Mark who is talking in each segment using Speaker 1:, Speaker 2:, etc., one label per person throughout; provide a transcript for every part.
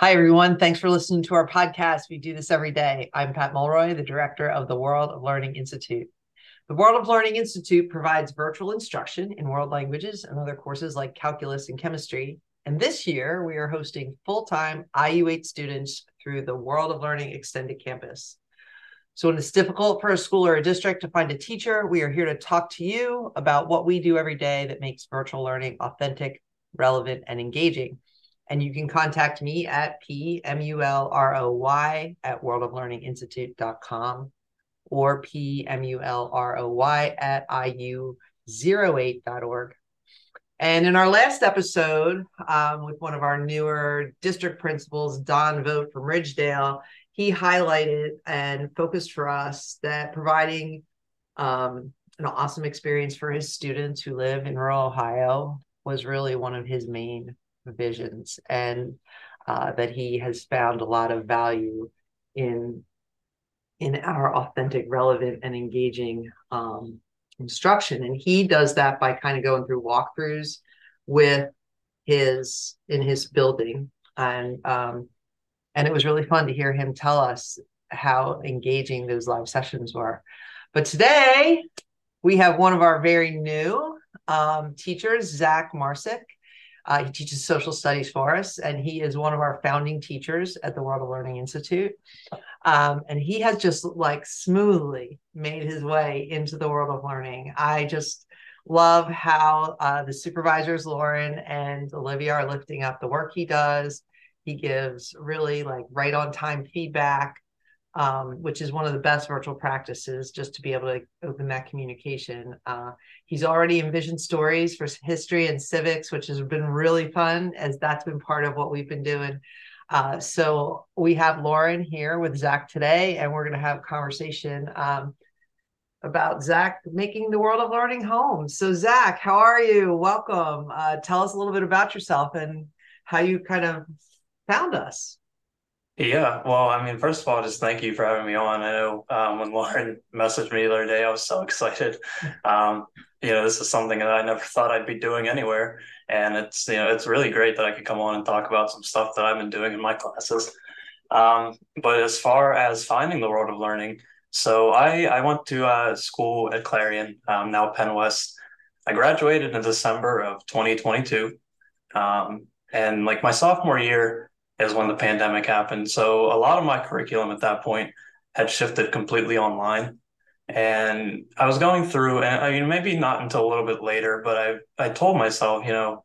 Speaker 1: Hi, everyone. Thanks for listening to our podcast. We do this every day. I'm Pat Mulroy, the director of the World of Learning Institute. The World of Learning Institute provides virtual instruction in world languages and other courses like calculus and chemistry. And this year, we are hosting full time IU8 students through the World of Learning Extended Campus. So, when it's difficult for a school or a district to find a teacher, we are here to talk to you about what we do every day that makes virtual learning authentic, relevant, and engaging. And you can contact me at pmulroy at worldoflearninginstitute.com or pmulroy at iu08.org. And in our last episode, um, with one of our newer district principals, Don Vogt from Ridgedale, he highlighted and focused for us that providing um, an awesome experience for his students who live in rural Ohio was really one of his main visions and uh, that he has found a lot of value in in our authentic relevant and engaging um, instruction. And he does that by kind of going through walkthroughs with his in his building. And um, and it was really fun to hear him tell us how engaging those live sessions were. But today we have one of our very new um, teachers Zach Marsic uh, he teaches social studies for us, and he is one of our founding teachers at the World of Learning Institute. Um, and he has just like smoothly made his way into the world of learning. I just love how uh, the supervisors, Lauren and Olivia, are lifting up the work he does. He gives really like right on time feedback um, which is one of the best virtual practices just to be able to open that communication. Uh, he's already envisioned stories for history and civics, which has been really fun as that's been part of what we've been doing. Uh, so we have Lauren here with Zach today, and we're going to have a conversation um, about Zach making the world of learning home. So Zach, how are you? Welcome. Uh, tell us a little bit about yourself and how you kind of found us.
Speaker 2: Yeah, well, I mean, first of all, just thank you for having me on. I know um, when Lauren messaged me the other day, I was so excited. Um, you know, this is something that I never thought I'd be doing anywhere, and it's you know, it's really great that I could come on and talk about some stuff that I've been doing in my classes. Um, but as far as finding the world of learning, so I I went to uh, school at Clarion, um, now Penn West. I graduated in December of 2022, um, and like my sophomore year is when the pandemic happened. So a lot of my curriculum at that point had shifted completely online. And I was going through, and I mean, maybe not until a little bit later, but I, I told myself, you know,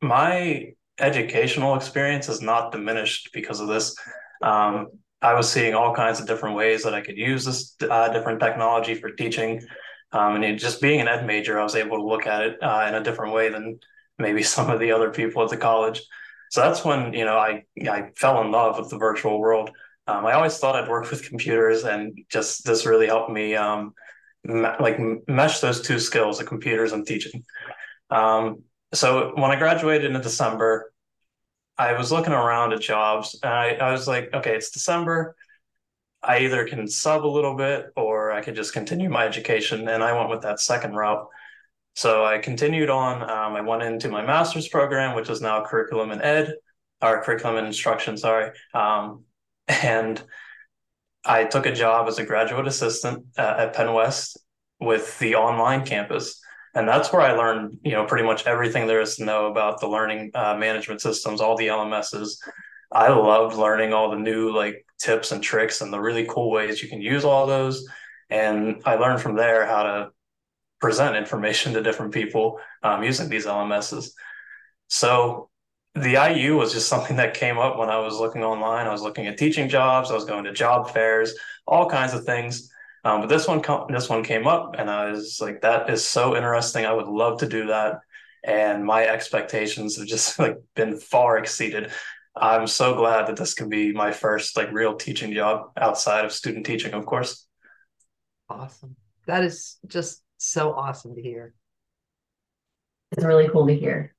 Speaker 2: my educational experience is not diminished because of this. Um, I was seeing all kinds of different ways that I could use this uh, different technology for teaching. Um, and it, just being an ed major, I was able to look at it uh, in a different way than maybe some of the other people at the college. So that's when you know I I fell in love with the virtual world. Um, I always thought I'd work with computers, and just this really helped me um, me- like mesh those two skills, the computers and teaching. Um, so when I graduated in December, I was looking around at jobs, and I, I was like, okay, it's December. I either can sub a little bit, or I could just continue my education, and I went with that second route. So I continued on. Um, I went into my master's program, which is now curriculum and ed, or curriculum and instruction, sorry. Um, and I took a job as a graduate assistant uh, at Penn West with the online campus. And that's where I learned, you know, pretty much everything there is to know about the learning uh, management systems, all the LMSs. I loved learning all the new like tips and tricks and the really cool ways you can use all those. And I learned from there how to present information to different people um, using these LMSs. So the IU was just something that came up when I was looking online. I was looking at teaching jobs. I was going to job fairs, all kinds of things. Um, but this one, this one came up, and I was like, "That is so interesting. I would love to do that." And my expectations have just like been far exceeded. I'm so glad that this can be my first like real teaching job outside of student teaching, of course.
Speaker 1: Awesome. That is just so awesome to hear.
Speaker 3: It's really cool to hear.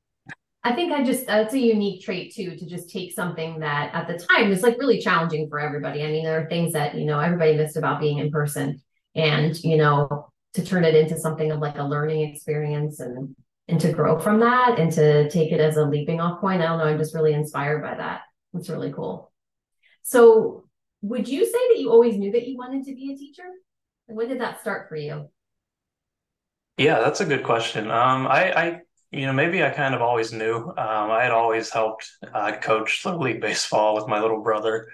Speaker 3: I think I just uh, that's a unique trait too to just take something that at the time was like really challenging for everybody. I mean, there are things that you know everybody missed about being in person, and you know to turn it into something of like a learning experience and and to grow from that and to take it as a leaping off point. I don't know. I'm just really inspired by that. It's really cool. So, would you say that you always knew that you wanted to be a teacher? When did that start for you?
Speaker 2: Yeah, that's a good question. Um, I, I, you know, maybe I kind of always knew. Um, I had always helped uh, coach little league baseball with my little brother.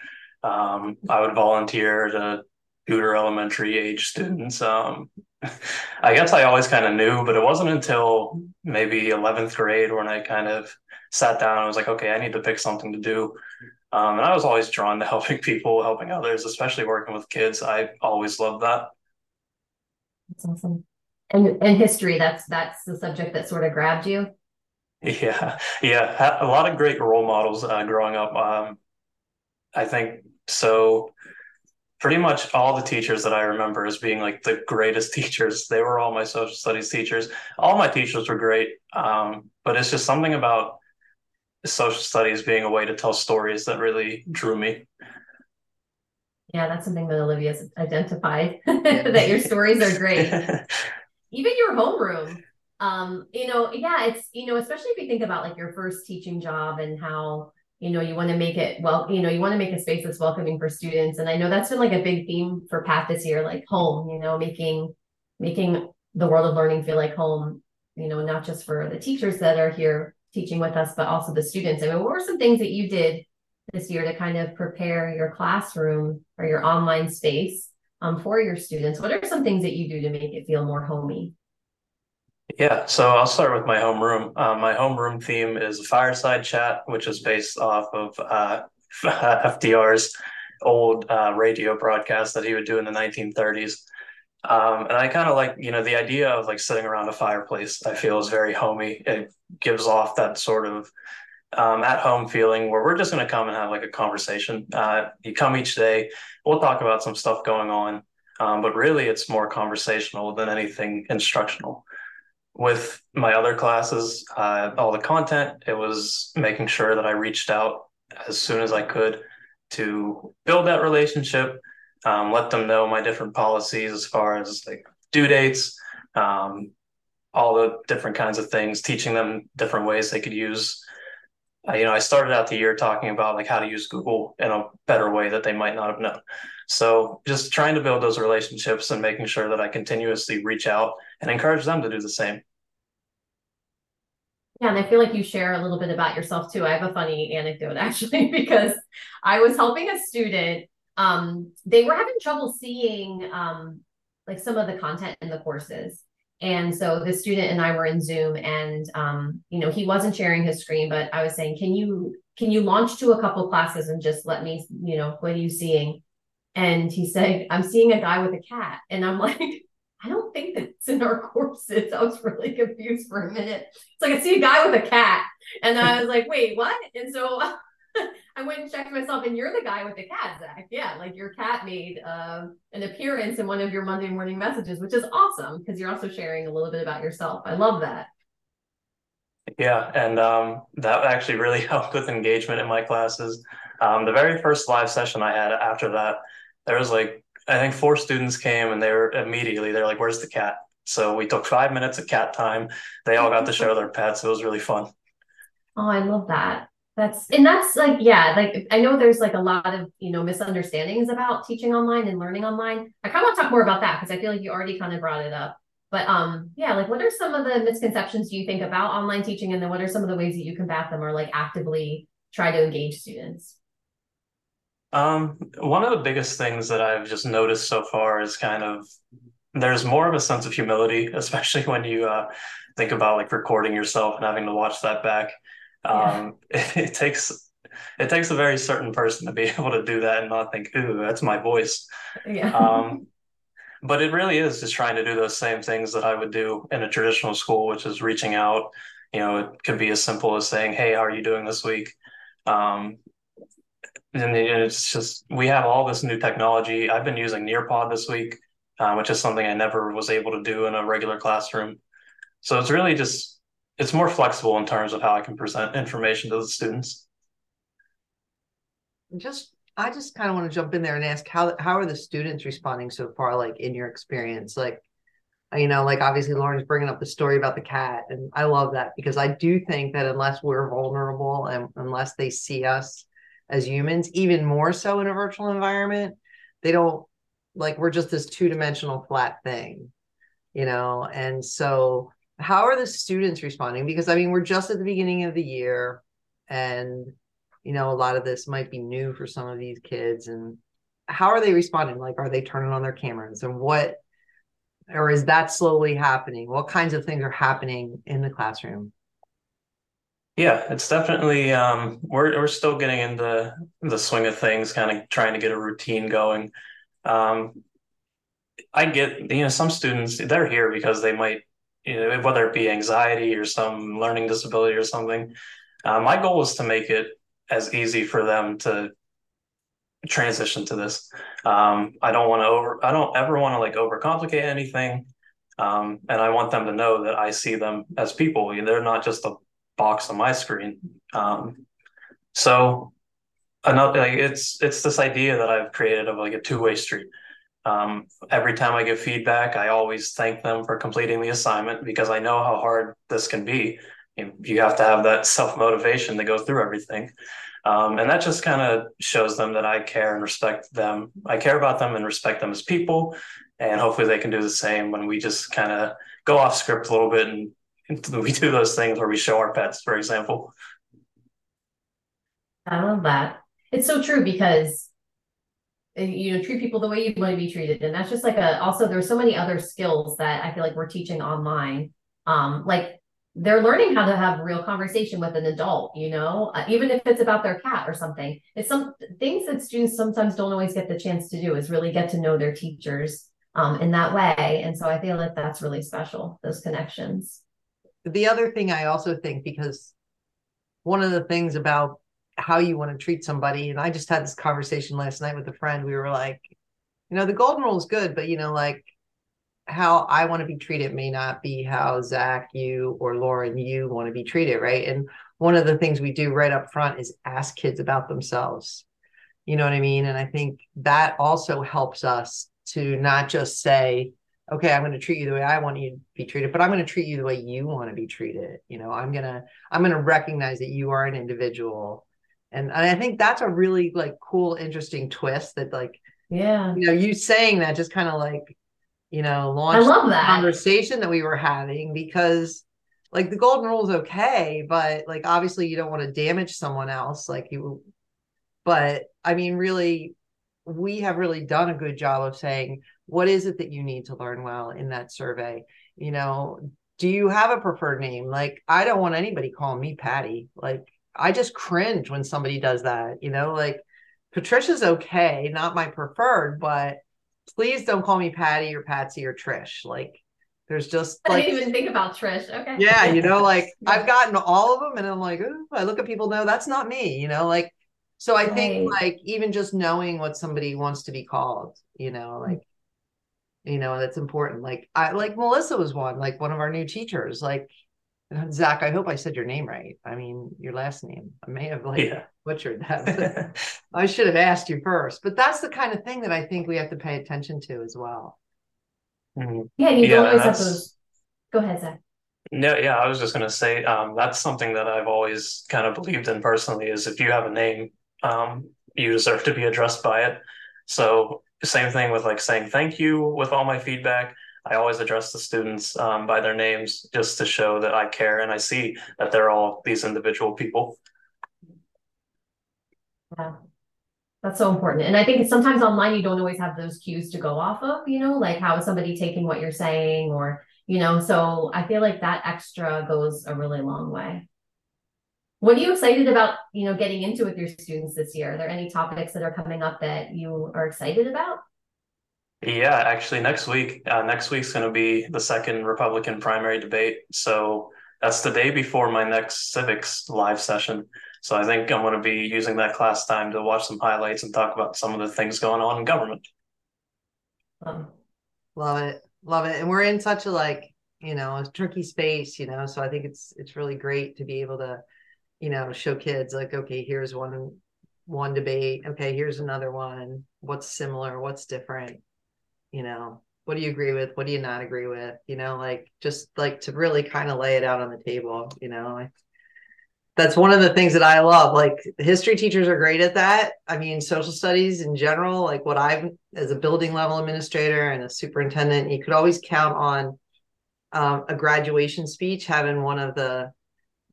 Speaker 2: Um, I would volunteer to tutor elementary age students. Um, I guess I always kind of knew, but it wasn't until maybe 11th grade when I kind of sat down and was like, okay, I need to pick something to do. Um, and I was always drawn to helping people, helping others, especially working with kids. I always loved that.
Speaker 3: That's awesome. And and history, that's that's the subject that sort of grabbed you.
Speaker 2: Yeah, yeah, a lot of great role models uh, growing up. Um, I think so. Pretty much all the teachers that I remember as being like the greatest teachers, they were all my social studies teachers. All my teachers were great, um, but it's just something about social studies being a way to tell stories that really drew me.
Speaker 3: Yeah, that's something that Olivia's identified that your stories are great. Even your homeroom. Um, you know, yeah, it's you know, especially if you think about like your first teaching job and how you know you want to make it well, you know, you want to make a space that's welcoming for students. And I know that's been like a big theme for Pat this year, like home, you know, making making the world of learning feel like home, you know, not just for the teachers that are here teaching with us, but also the students. I mean, what were some things that you did this year to kind of prepare your classroom or your online space um, for your students? What are some things that you do to make it feel more homey?
Speaker 2: Yeah, so I'll start with my homeroom. Uh, my homeroom theme is fireside chat, which is based off of uh, FDR's old uh, radio broadcast that he would do in the 1930s. Um, and I kind of like, you know, the idea of like sitting around a fireplace, I feel is very homey. It gives off that sort of um, at home feeling where we're just going to come and have like a conversation. Uh, you come each day, we'll talk about some stuff going on, um, but really it's more conversational than anything instructional. With my other classes, uh, all the content, it was making sure that I reached out as soon as I could to build that relationship, um, let them know my different policies as far as like due dates, um, all the different kinds of things, teaching them different ways they could use uh, you know, I started out the year talking about like how to use Google in a better way that they might not have known. So just trying to build those relationships and making sure that I continuously reach out and encourage them to do the same.
Speaker 3: Yeah, and I feel like you share a little bit about yourself too. I have a funny anecdote actually because I was helping a student. Um, they were having trouble seeing um, like some of the content in the courses. And so the student and I were in Zoom and um, you know, he wasn't sharing his screen, but I was saying, can you can you launch to a couple classes and just let me, you know, what are you seeing? And he said, I'm seeing a guy with a cat. And I'm like, I don't think that's in our courses. I was really confused for a minute. It's like I see a guy with a cat. And I was like, wait, what? And so I went and checked myself, and you're the guy with the cat, Zach. Yeah, like your cat made uh, an appearance in one of your Monday morning messages, which is awesome because you're also sharing a little bit about yourself. I love that.
Speaker 2: Yeah, and um, that actually really helped with engagement in my classes. Um, the very first live session I had after that, there was like I think four students came, and they were immediately they're like, "Where's the cat?" So we took five minutes of cat time. They all got to show their pets. It was really fun.
Speaker 3: Oh, I love that. That's and that's like yeah, like I know there's like a lot of you know misunderstandings about teaching online and learning online. I kind of want to talk more about that because I feel like you already kind of brought it up. But um yeah, like what are some of the misconceptions do you think about online teaching and then what are some of the ways that you combat them or like actively try to engage students?
Speaker 2: Um, one of the biggest things that I've just noticed so far is kind of there's more of a sense of humility, especially when you uh, think about like recording yourself and having to watch that back. Um, it, it, takes it takes a very certain person to be able to do that and not think, "Ooh, that's my voice."
Speaker 3: Yeah.
Speaker 2: Um, but it really is just trying to do those same things that I would do in a traditional school, which is reaching out. You know, it could be as simple as saying, "Hey, how are you doing this week?" Um, and it's just we have all this new technology. I've been using Nearpod this week, uh, which is something I never was able to do in a regular classroom. So it's really just it's more flexible in terms of how I can present information to the students.
Speaker 1: Just I just kind of want to jump in there and ask how how are the students responding so far like in your experience like you know like obviously Lauren's bringing up the story about the cat and I love that because I do think that unless we're vulnerable and unless they see us as humans, even more so in a virtual environment. They don't like we're just this two-dimensional flat thing, you know. And so how are the students responding? Because I mean, we're just at the beginning of the year and you know, a lot of this might be new for some of these kids and how are they responding? Like, are they turning on their cameras and what or is that slowly happening? What kinds of things are happening in the classroom?
Speaker 2: Yeah, it's definitely um, we're we're still getting into the swing of things, kind of trying to get a routine going. Um, I get you know some students they're here because they might you know whether it be anxiety or some learning disability or something. Uh, my goal is to make it as easy for them to transition to this. Um, I don't want to over, I don't ever want to like overcomplicate anything. Um, and I want them to know that I see them as people. They're not just a box on my screen. Um, so another, like it's, it's this idea that I've created of like a two way street. Um, every time I give feedback, I always thank them for completing the assignment because I know how hard this can be. You have to have that self motivation to go through everything. Um, and that just kind of shows them that I care and respect them. I care about them and respect them as people. And hopefully they can do the same when we just kind of go off script a little bit and, and we do those things where we show our pets, for example.
Speaker 3: I love that. It's so true because you know treat people the way you want to be treated. And that's just like a also there's so many other skills that i feel like we're teaching online. Um like they're learning how to have real conversation with an adult you know uh, even if it's about their cat or something. It's some things that students sometimes don't always get the chance to do is really get to know their teachers um, in that way. And so i feel like that's really special those connections.
Speaker 1: The other thing i also think because one of the things about how you want to treat somebody and i just had this conversation last night with a friend we were like you know the golden rule is good but you know like how I want to be treated may not be how Zach, you, or Lauren, you want to be treated, right? And one of the things we do right up front is ask kids about themselves. You know what I mean? And I think that also helps us to not just say, okay, I'm going to treat you the way I want you to be treated, but I'm going to treat you the way you want to be treated. You know, I'm going to, I'm going to recognize that you are an individual. And, and I think that's a really like cool, interesting twist that like,
Speaker 3: yeah,
Speaker 1: you know, you saying that just kind of like you know, launch I
Speaker 3: love that
Speaker 1: conversation that we were having because like the golden rule is okay, but like obviously you don't want to damage someone else. Like you, but I mean, really, we have really done a good job of saying what is it that you need to learn well in that survey. You know, do you have a preferred name? Like I don't want anybody calling me Patty. Like I just cringe when somebody does that. You know, like Patricia's okay, not my preferred, but please don't call me Patty or Patsy or Trish. Like there's just
Speaker 3: like,
Speaker 1: I
Speaker 3: didn't even think about Trish. Okay.
Speaker 1: Yeah, you know, like I've gotten all of them and I'm like, I look at people, no, that's not me, you know, like so I right. think like even just knowing what somebody wants to be called, you know, mm-hmm. like you know, that's important. Like I like Melissa was one, like one of our new teachers. Like Zach, I hope I said your name right. I mean, your last name. I may have like yeah. butchered that. I should have asked you first. But that's the kind of thing that I think we have to pay attention to as well.
Speaker 3: Mm-hmm. Yeah, you yeah, always have those. Go ahead, Zach.
Speaker 2: No, yeah, I was just gonna say um, that's something that I've always kind of believed in personally. Is if you have a name, um, you deserve to be addressed by it. So same thing with like saying thank you with all my feedback. I always address the students um, by their names just to show that I care and I see that they're all these individual people.
Speaker 3: Yeah, that's so important. And I think sometimes online you don't always have those cues to go off of, you know, like how is somebody taking what you're saying or, you know, so I feel like that extra goes a really long way. What are you excited about, you know, getting into with your students this year? Are there any topics that are coming up that you are excited about?
Speaker 2: Yeah, actually, next week, uh, next week's going to be the second Republican primary debate. So that's the day before my next civics live session. So I think I'm going to be using that class time to watch some highlights and talk about some of the things going on in government.
Speaker 1: Um, love it, love it, and we're in such a like you know a tricky space, you know. So I think it's it's really great to be able to, you know, show kids like, okay, here's one one debate. Okay, here's another one. What's similar? What's different? You know what do you agree with what do you not agree with you know like just like to really kind of lay it out on the table you know that's one of the things that I love. Like history teachers are great at that. I mean, social studies in general, like what I've as a building level administrator and a superintendent, you could always count on um, a graduation speech having one of the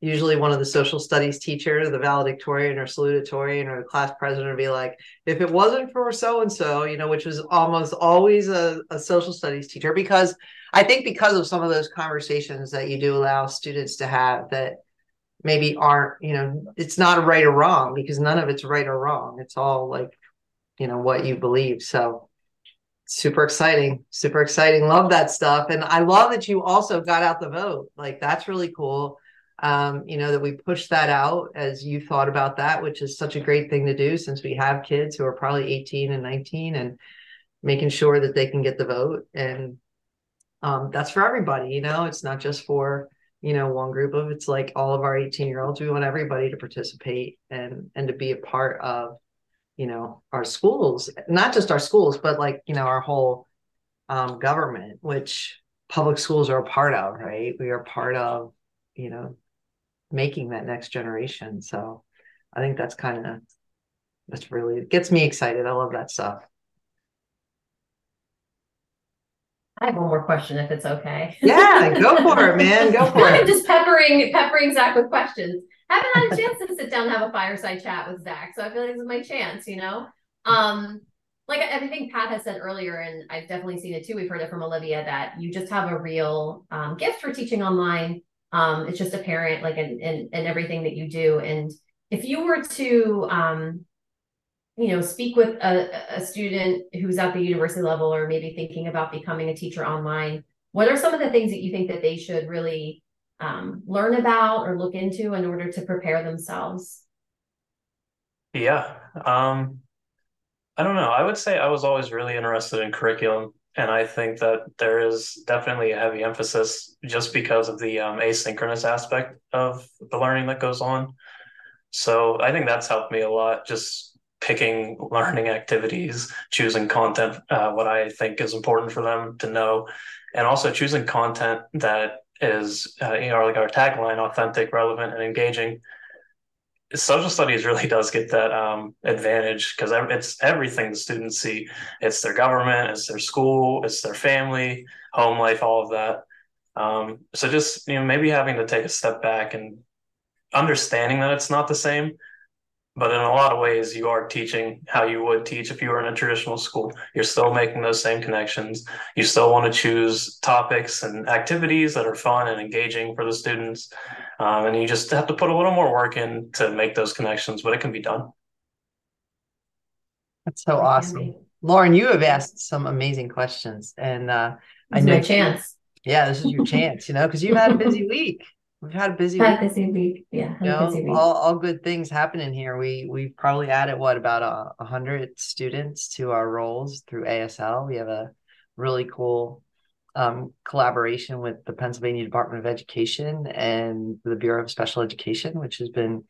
Speaker 1: usually one of the social studies teachers, the valedictorian or salutatorian or the class president would be like, if it wasn't for so and so, you know, which was almost always a, a social studies teacher, because I think because of some of those conversations that you do allow students to have that maybe aren't you know it's not right or wrong because none of it's right or wrong. It's all like you know what you believe. So super exciting super exciting. Love that stuff. And i love that you also got out the vote. Like that's really cool um you know that we pushed that out as you thought about that which is such a great thing to do since we have kids who are probably 18 and 19 and making sure that they can get the vote. And um that's for everybody you know it's not just for you know one group of it's like all of our 18 year olds we want everybody to participate and and to be a part of you know our schools not just our schools but like you know our whole um, government which public schools are a part of right? We are part of you know making that next generation so i think that's kind of that's really it gets me excited i love that stuff
Speaker 3: I have one more question if it's okay.
Speaker 1: Yeah, go for it, man. Go for it.
Speaker 3: I'm just peppering peppering Zach with questions. I haven't had a chance to sit down and have a fireside chat with Zach, so I feel like this is my chance, you know. Um, like I, think Pat has said earlier, and I've definitely seen it too. We've heard it from Olivia that you just have a real um, gift for teaching online. Um, it's just apparent, like in, in in everything that you do. And if you were to um, you know speak with a, a student who's at the university level or maybe thinking about becoming a teacher online what are some of the things that you think that they should really um, learn about or look into in order to prepare themselves
Speaker 2: yeah um, i don't know i would say i was always really interested in curriculum and i think that there is definitely a heavy emphasis just because of the um, asynchronous aspect of the learning that goes on so i think that's helped me a lot just picking learning activities, choosing content, uh, what I think is important for them to know, and also choosing content that is, uh, you know, like our tagline, authentic, relevant, and engaging. Social studies really does get that um, advantage because it's everything the students see. It's their government, it's their school, it's their family, home life, all of that. Um, so just you know, maybe having to take a step back and understanding that it's not the same, but in a lot of ways you are teaching how you would teach if you were in a traditional school. You're still making those same connections. You still want to choose topics and activities that are fun and engaging for the students. Um, and you just have to put a little more work in to make those connections but it can be done.
Speaker 1: That's so awesome. Lauren you have asked some amazing questions and uh,
Speaker 3: i know chance.
Speaker 1: Yeah this is your chance you know because you've had a busy week We've had a busy
Speaker 3: had week. busy week. Yeah.
Speaker 1: You know, week. all, all good things happening here. We we've probably added what about a, a hundred students to our rolls through ASL. We have a really cool um, collaboration with the Pennsylvania Department of Education and the Bureau of Special Education, which has been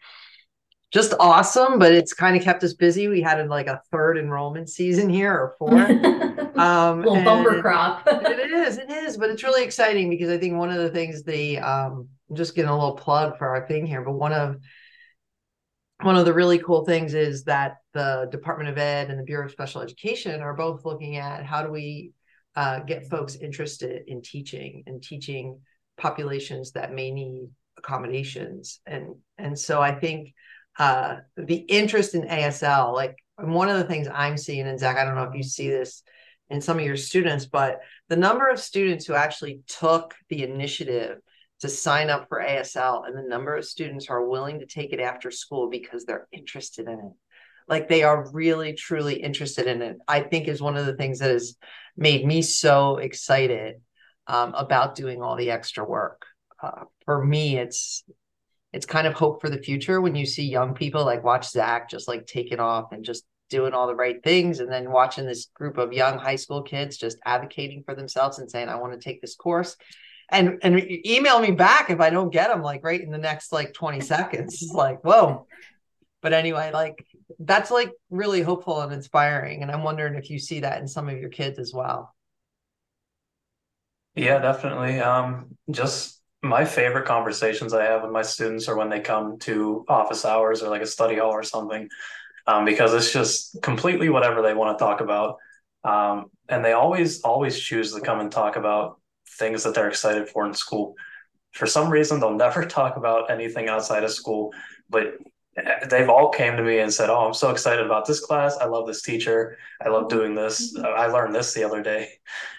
Speaker 1: just awesome, but it's kind of kept us busy. We had like a third enrollment season here or four.
Speaker 3: um, little bumper crop.
Speaker 1: it is, it is, but it's really exciting because I think one of the things the um, just getting a little plug for our thing here, but one of one of the really cool things is that the Department of Ed and the Bureau of Special Education are both looking at how do we uh, get folks interested in teaching and teaching populations that may need accommodations. And and so I think uh, the interest in ASL like one of the things I'm seeing and Zach I don't know if you see this in some of your students but the number of students who actually took the initiative to sign up for ASL and the number of students who are willing to take it after school because they're interested in it. Like they are really, truly interested in it. I think is one of the things that has made me so excited um, about doing all the extra work. Uh, for me, it's it's kind of hope for the future when you see young people like watch Zach just like taking off and just doing all the right things and then watching this group of young high school kids just advocating for themselves and saying i want to take this course and and email me back if I don't get them like right in the next like 20 seconds. It's like, whoa. But anyway, like that's like really hopeful and inspiring. And I'm wondering if you see that in some of your kids as well.
Speaker 2: Yeah, definitely. Um, just my favorite conversations I have with my students are when they come to office hours or like a study hall or something, um, because it's just completely whatever they want to talk about. Um, and they always, always choose to come and talk about things that they're excited for in school. For some reason, they'll never talk about anything outside of school, but they've all came to me and said, "Oh, I'm so excited about this class. I love this teacher. I love doing this. I learned this the other day."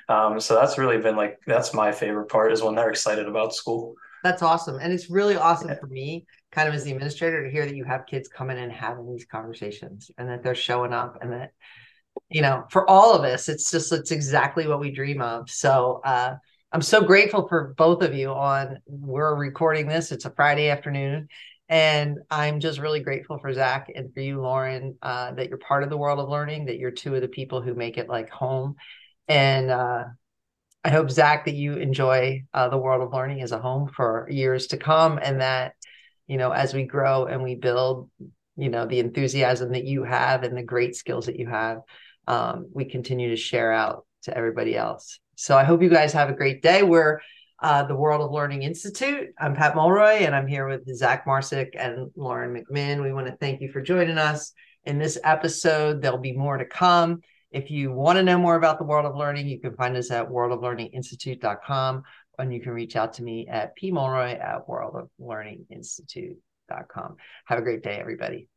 Speaker 2: Um, so that's really been like that's my favorite part is when they're excited about school.
Speaker 1: That's awesome, and it's really awesome for me, kind of as the administrator, to hear that you have kids coming and having these conversations, and that they're showing up, and that you know, for all of us, it's just it's exactly what we dream of. So. uh I'm so grateful for both of you on we're recording this. It's a Friday afternoon and I'm just really grateful for Zach and for you, Lauren, uh, that you're part of the world of learning, that you're two of the people who make it like home. And uh, I hope, Zach, that you enjoy uh, the world of learning as a home for years to come. And that, you know, as we grow and we build, you know, the enthusiasm that you have and the great skills that you have, um, we continue to share out to everybody else. So I hope you guys have a great day. We're uh, the World of Learning Institute. I'm Pat Mulroy, and I'm here with Zach Marsic and Lauren McMinn. We want to thank you for joining us in this episode. There'll be more to come. If you want to know more about the World of Learning, you can find us at worldoflearninginstitute.com, and you can reach out to me at pmulroy at worldoflearninginstitute.com. Have a great day, everybody.